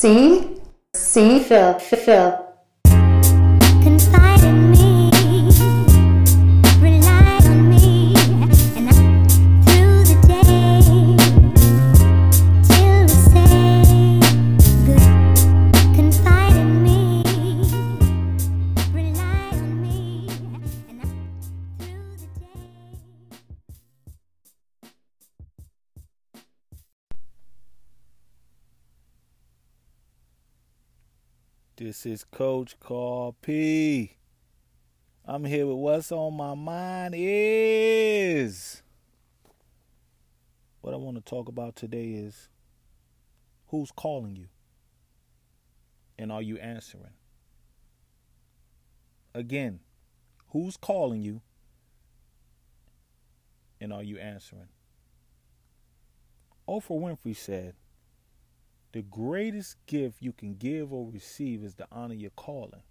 C, C, fill, fill. This is Coach Carl P. I'm here with what's on my mind is. What I want to talk about today is who's calling you? And are you answering? Again, who's calling you? And are you answering? Oprah Winfrey said, the greatest gift you can give or receive is to honor your calling.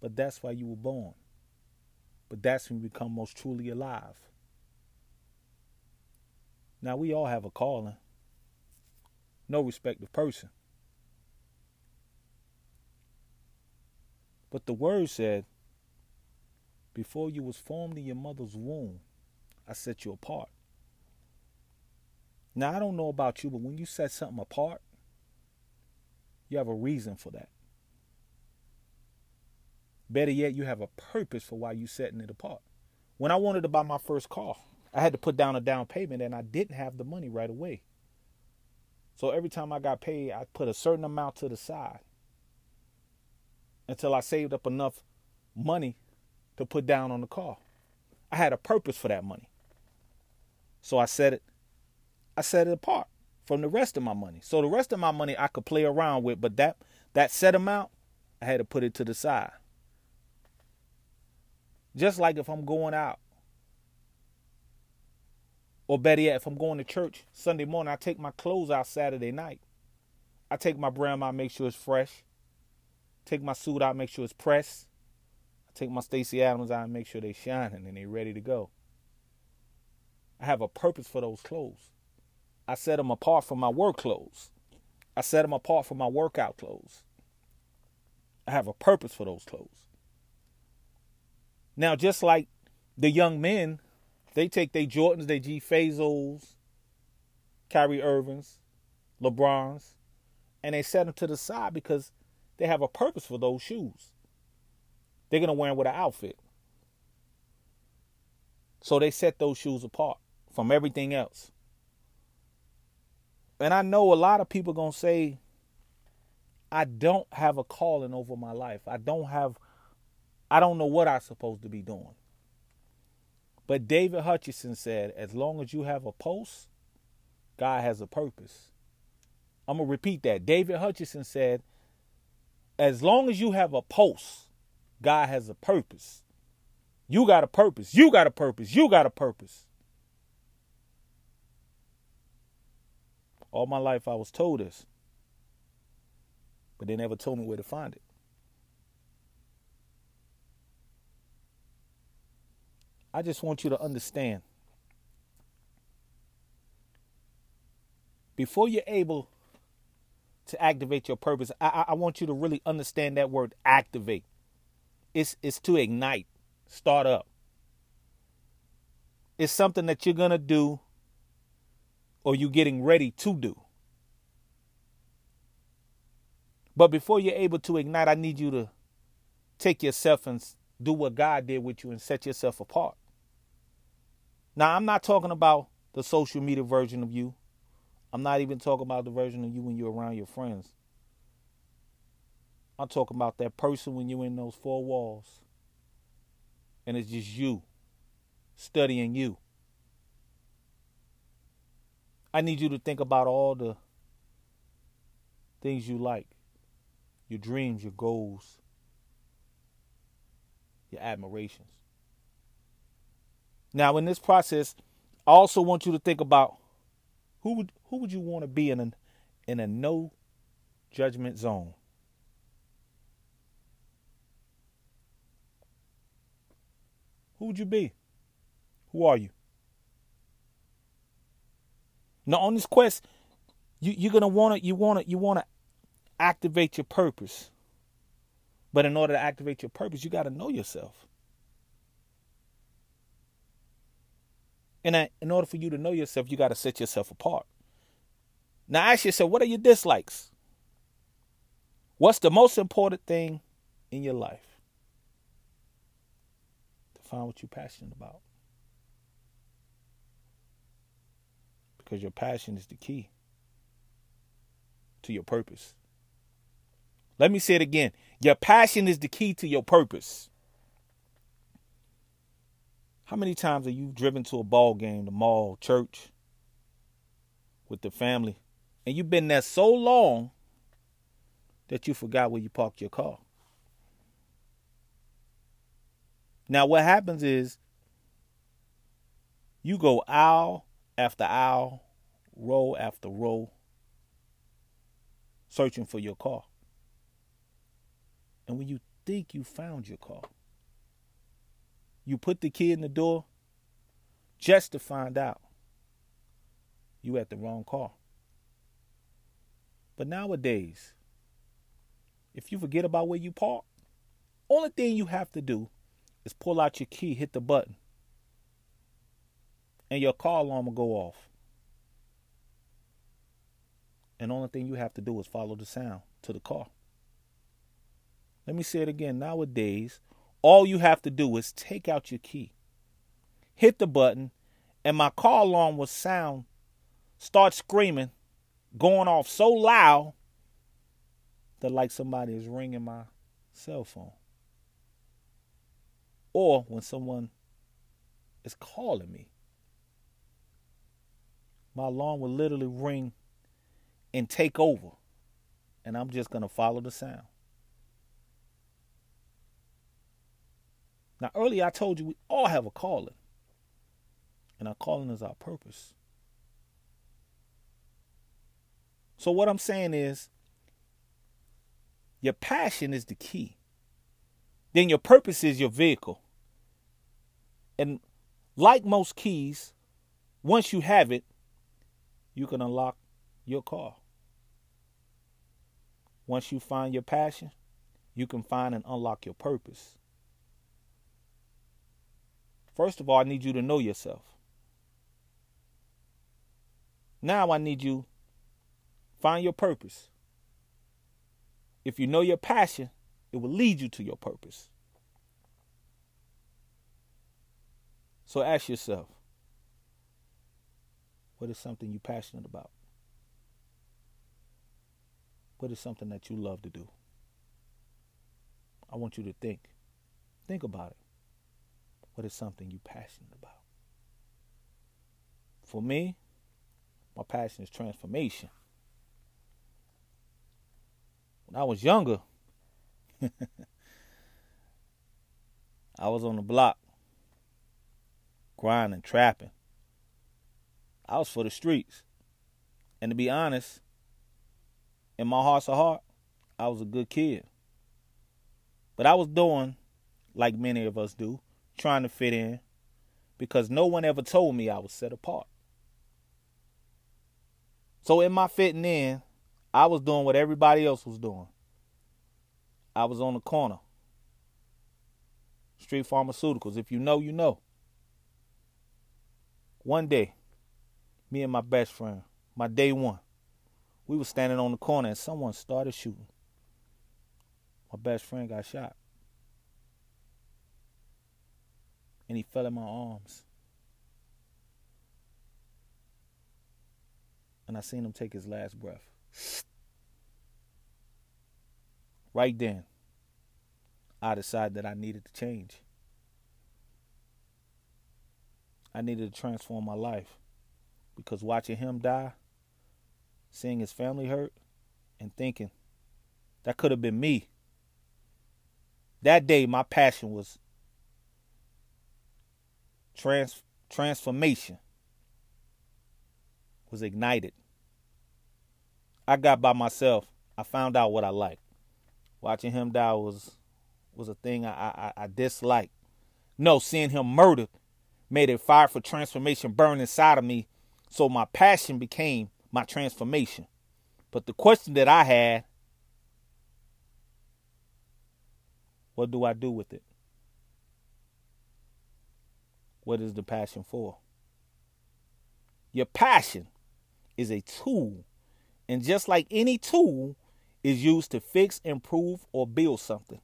But that's why you were born. But that's when you become most truly alive. Now, we all have a calling, no respective person. But the word said, before you was formed in your mother's womb, I set you apart. Now, I don't know about you, but when you set something apart, you have a reason for that. Better yet, you have a purpose for why you're setting it apart. When I wanted to buy my first car, I had to put down a down payment and I didn't have the money right away. So every time I got paid, I put a certain amount to the side until I saved up enough money to put down on the car. I had a purpose for that money. So I set it I set it apart from the rest of my money. So the rest of my money I could play around with, but that that set amount, I had to put it to the side. Just like if I'm going out. Or better yet, if I'm going to church Sunday morning, I take my clothes out Saturday night. I take my brown out, make sure it's fresh. Take my suit out, make sure it's pressed. I take my Stacy Adams out and make sure they're shining and they ready to go. I have a purpose for those clothes. I set them apart from my work clothes. I set them apart from my workout clothes. I have a purpose for those clothes. Now, just like the young men, they take their Jordans, their G Fazos, Kyrie Irvings, LeBrons, and they set them to the side because they have a purpose for those shoes. They're going to wear them with an outfit. So they set those shoes apart from everything else. And I know a lot of people going to say, I don't have a calling over my life. I don't have, I don't know what I'm supposed to be doing. But David Hutchinson said, as long as you have a pulse, God has a purpose. I'm going to repeat that. David Hutchinson said, as long as you have a pulse, God has a purpose. You got a purpose. You got a purpose. You got a purpose. All my life I was told this, but they never told me where to find it. I just want you to understand before you're able to activate your purpose, I, I, want you to really understand that word activate. It's, it's to ignite, start up. It's something that you're going to do or you getting ready to do. But before you're able to ignite, I need you to take yourself and do what God did with you and set yourself apart. Now, I'm not talking about the social media version of you. I'm not even talking about the version of you when you're around your friends. I'm talking about that person when you're in those four walls and it's just you studying you. I need you to think about all the things you like, your dreams, your goals, your admirations. Now, in this process, I also want you to think about who would who would you want to be in a in a no judgment zone. Who would you be? Who are you? Now on this quest, you, you're gonna wanna you wanna you wanna activate your purpose. But in order to activate your purpose, you got to know yourself. And in order for you to know yourself, you got to set yourself apart. Now ask yourself, what are your dislikes? What's the most important thing in your life? To find what you're passionate about. Because your passion is the key to your purpose. Let me say it again. Your passion is the key to your purpose. How many times have you driven to a ball game, the mall, church, with the family, and you've been there so long that you forgot where you parked your car? Now, what happens is you go aisle after aisle, row after row, searching for your car. And when you think you found your car, you put the key in the door just to find out you at the wrong car. But nowadays, if you forget about where you park, only thing you have to do is pull out your key, hit the button, and your car alarm will go off. And the only thing you have to do is follow the sound to the car. Let me say it again. Nowadays, all you have to do is take out your key, hit the button, and my car alarm will sound, start screaming, going off so loud that like somebody is ringing my cell phone. Or when someone is calling me, my alarm will literally ring and take over, and I'm just going to follow the sound. Now, earlier I told you we all have a calling, and our calling is our purpose. So, what I'm saying is, your passion is the key. Then your purpose is your vehicle. And like most keys, once you have it, you can unlock your car. Once you find your passion, you can find and unlock your purpose. First of all, I need you to know yourself. Now I need you find your purpose. If you know your passion, it will lead you to your purpose. So ask yourself, what is something you're passionate about? What is something that you love to do? I want you to think. Think about it. What is something you're passionate about? For me, my passion is transformation. When I was younger, I was on the block, grinding, trapping. I was for the streets. And to be honest, in my heart's of heart, I was a good kid. But I was doing like many of us do, trying to fit in because no one ever told me I was set apart. So in my fitting in, I was doing what everybody else was doing. I was on the corner. Street pharmaceuticals. If you know, you know. One day, me and my best friend, my day one, we were standing on the corner and someone started shooting. My best friend got shot. and he fell in my arms. And I seen him take his last breath. Right then, I decided that I needed to change. I needed to transform my life because watching him die, seeing his family hurt, and thinking that could have been me. That day, my passion was trans transformation was ignited. I got by myself. I found out what I liked. Watching him die was was a thing I, I, I disliked. No, seeing him murdered made a fire for transformation burn inside of me, so my passion became my transformation. But the question that I had what do I do with it? What is the passion for? Your passion is a tool. And just like any tool is used to fix, improve, or build something.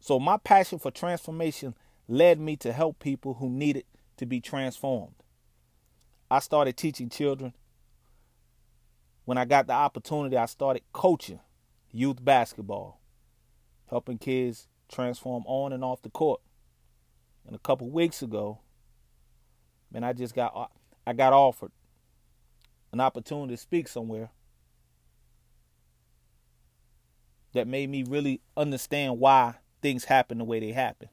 So my passion for transformation led me to help people who needed to be transformed. I started teaching children. When I got the opportunity, I started coaching youth basketball, helping kids transform on and off the court. And a couple weeks ago, man, I just got I got offered an opportunity to speak somewhere that made me really understand why things happen the way they happen.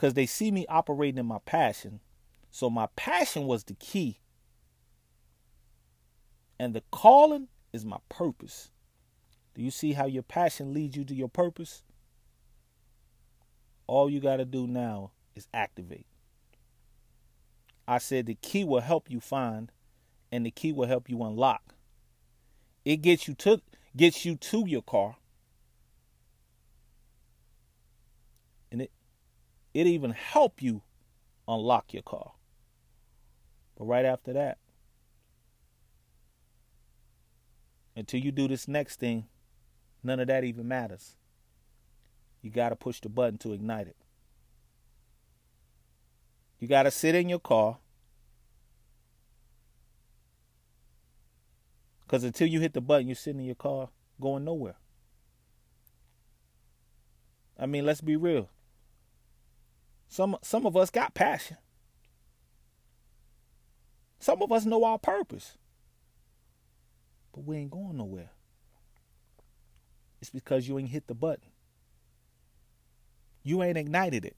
Because they see me operating in my passion. So my passion was the key. And the calling is my purpose. Do you see how your passion leads you to your purpose? All you got to do now is activate. I said the key will help you find and the key will help you unlock. It gets you to gets you to your car. And it it even help you unlock your car. But right after that, until you do this next thing, none of that even matters. You got to push the button to ignite it. You got to sit in your car Because until you hit the button, you're sitting in your car going nowhere. I mean, let's be real. Some some of us got passion. Some of us know our purpose. But we ain't going nowhere. It's because you ain't hit the button. You ain't ignited it.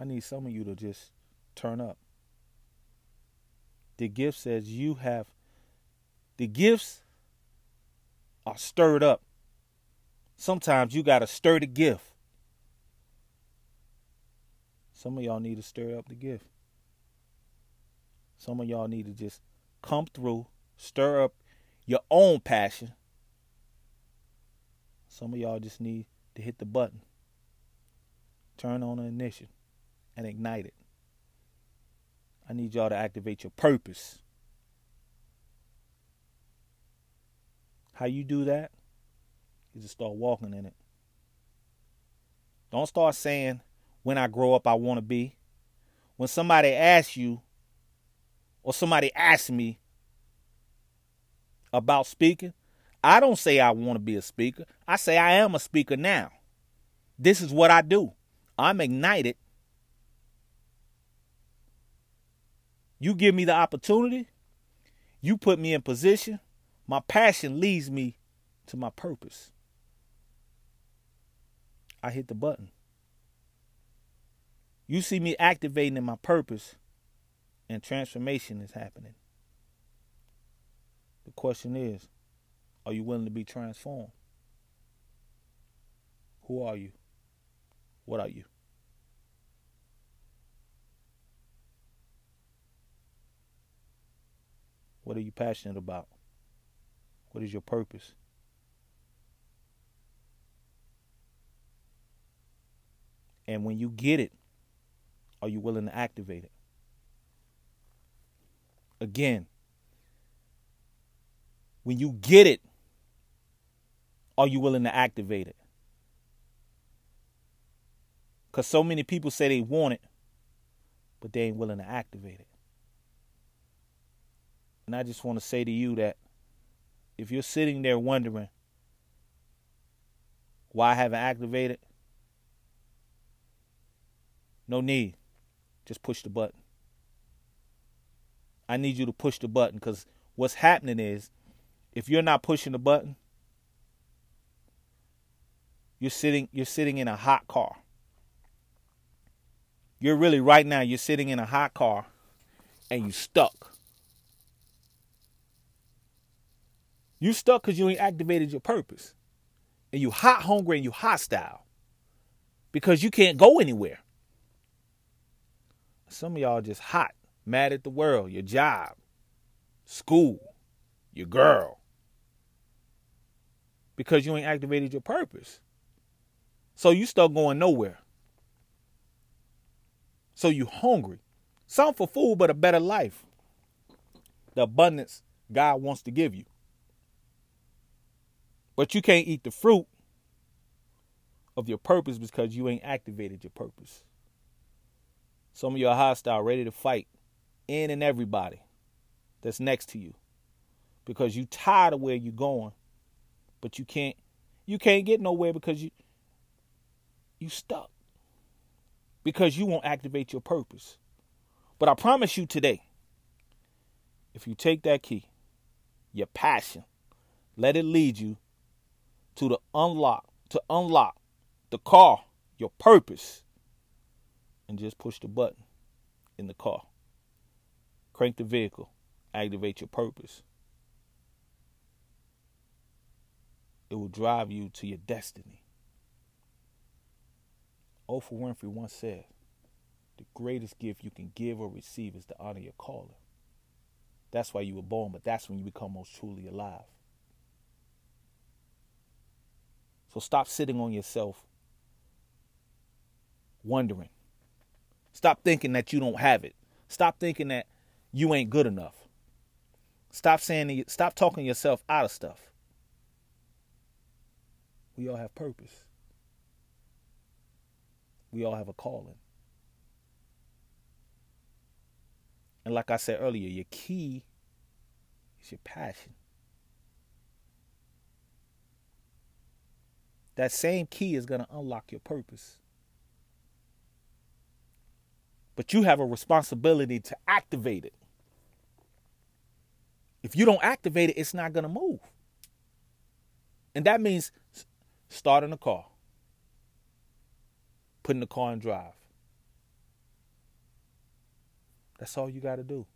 I need some of you to just turn up. The gift says you have, the gifts are stirred up. Sometimes you got to stir the gift. Some of y'all need to stir up the gift. Some of y'all need to just come through, stir up your own passion. Some of y'all just need to hit the button, turn on the ignition, and ignite it. I need y'all to activate your purpose. How you do that is just start walking in it. Don't start saying, when I grow up, I want to be. When somebody asks you, or somebody asks me about speaking, I don't say I want to be a speaker. I say I am a speaker now. This is what I do. I'm ignited You give me the opportunity, you put me in position, my passion leads me to my purpose. I hit the button. You see me activating in my purpose, and transformation is happening. The question is are you willing to be transformed? Who are you? What are you? What are you passionate about? What is your purpose? And when you get it, are you willing to activate it? Again, when you get it, are you willing to activate it? Because so many people say they want it, but they ain't willing to activate it. And I just want to say to you that if you're sitting there wondering why I haven't activated, no need. Just push the button. I need you to push the button because what's happening is if you're not pushing the button, you're sitting you're sitting in a hot car. You're really right now you're sitting in a hot car and you're stuck. You stuck because you ain't activated your purpose. And you hot hungry and you hostile. Because you can't go anywhere. Some of y'all just hot, mad at the world, your job, school, your girl. Because you ain't activated your purpose. So you start going nowhere. So you hungry. Some for food, but a better life. The abundance God wants to give you. But you can't eat the fruit of your purpose because you ain't activated your purpose. Some of you are hostile, ready to fight in and everybody that's next to you because you tired of where you're going, but you can't you can't get nowhere because you you stuck because you won't activate your purpose. But I promise you today, if you take that key, your passion, let it lead you to the unlock, to unlock the car, your purpose, and just push the button in the car. Crank the vehicle, activate your purpose. It will drive you to your destiny. Oprah Winfrey once said, the greatest gift you can give or receive is to honor your calling. That's why you were born, but that's when you become most truly alive. So stop sitting on yourself wondering. Stop thinking that you don't have it. Stop thinking that you ain't good enough. Stop saying stop talking yourself out of stuff. We all have purpose. We all have a calling. And like I said earlier, your key is your passion. That same key is going to unlock your purpose. But you have a responsibility to activate it. If you don't activate it, it's not going to move. And that means starting the car, putting the car in drive. That's all you got to do.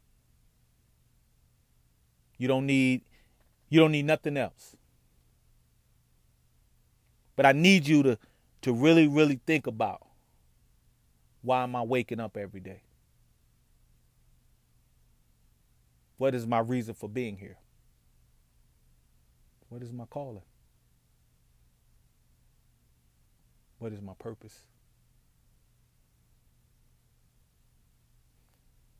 You don't need you don't need nothing else. But I need you to to really really think about why am I waking up every day? What is my reason for being here? What is my calling? What is my purpose?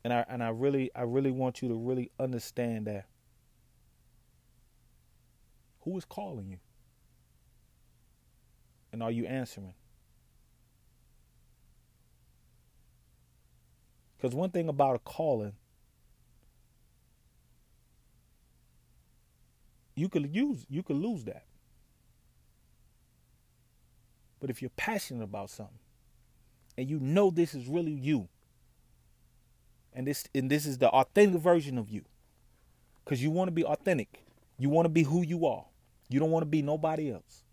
And I and I really I really want you to really understand that who is calling you? And are you answering? Because one thing about a calling, you could use you could lose that. But if you're passionate about something and you know this is really you, and this and this is the authentic version of you because you want to be authentic. You want to be who you are. You don't want to be nobody else.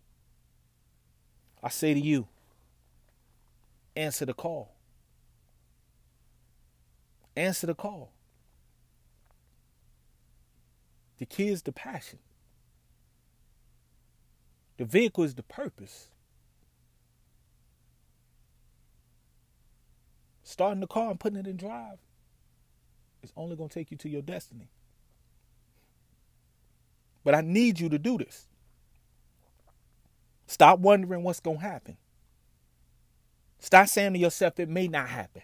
I say to you answer the call answer the call the key is the passion the vehicle is the purpose starting the car and putting it in drive it's only going to take you to your destiny. But I need you to do this. Stop wondering what's going to happen. Stop saying to yourself, it may not happen.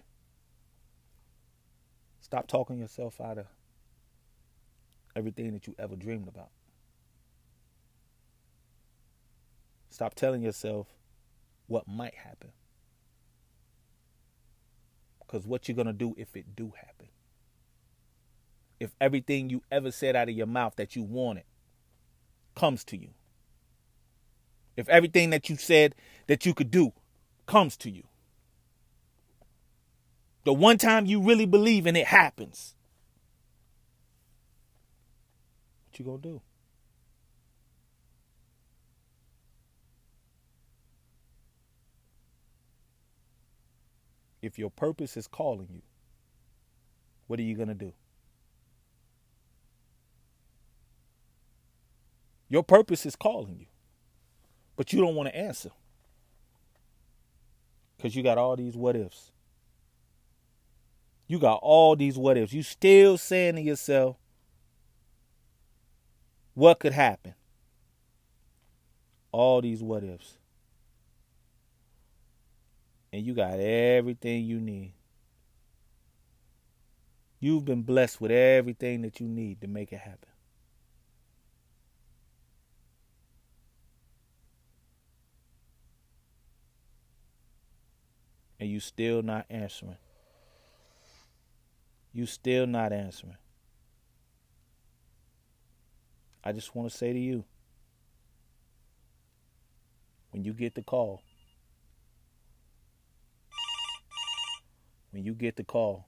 Stop talking yourself out of everything that you ever dreamed about. Stop telling yourself what might happen. Because what you're going to do if it do happen if everything you ever said out of your mouth that you wanted comes to you. If everything that you said that you could do comes to you. The one time you really believe and it happens. What you gonna do? If your purpose is calling you, what are you gonna do? Your purpose is calling you, but you don't want to answer because you got all these what ifs. You got all these what ifs. You still saying to yourself, what could happen? All these what ifs. And you got everything you need. You've been blessed with everything that you need to make it happen. And you still not answering. You still not answering. I just want to say to you when you get the call, when you get the call,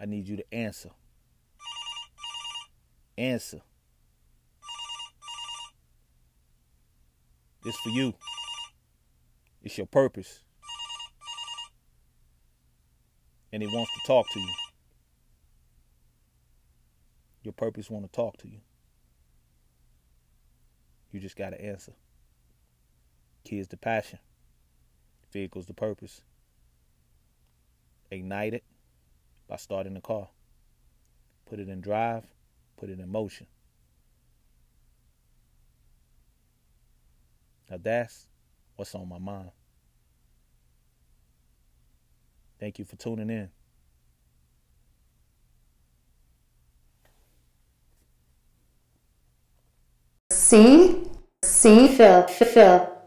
I need you to answer. Answer. This for you. It's your purpose. And it wants to talk to you. Your purpose want to talk to you. You just got to answer. Kids the passion. Vehicles the purpose. Ignite it by starting the car. Put it in drive, put it in motion. Now that's what's on my mind. Thank you for tuning in. See? See, Phil, Phil.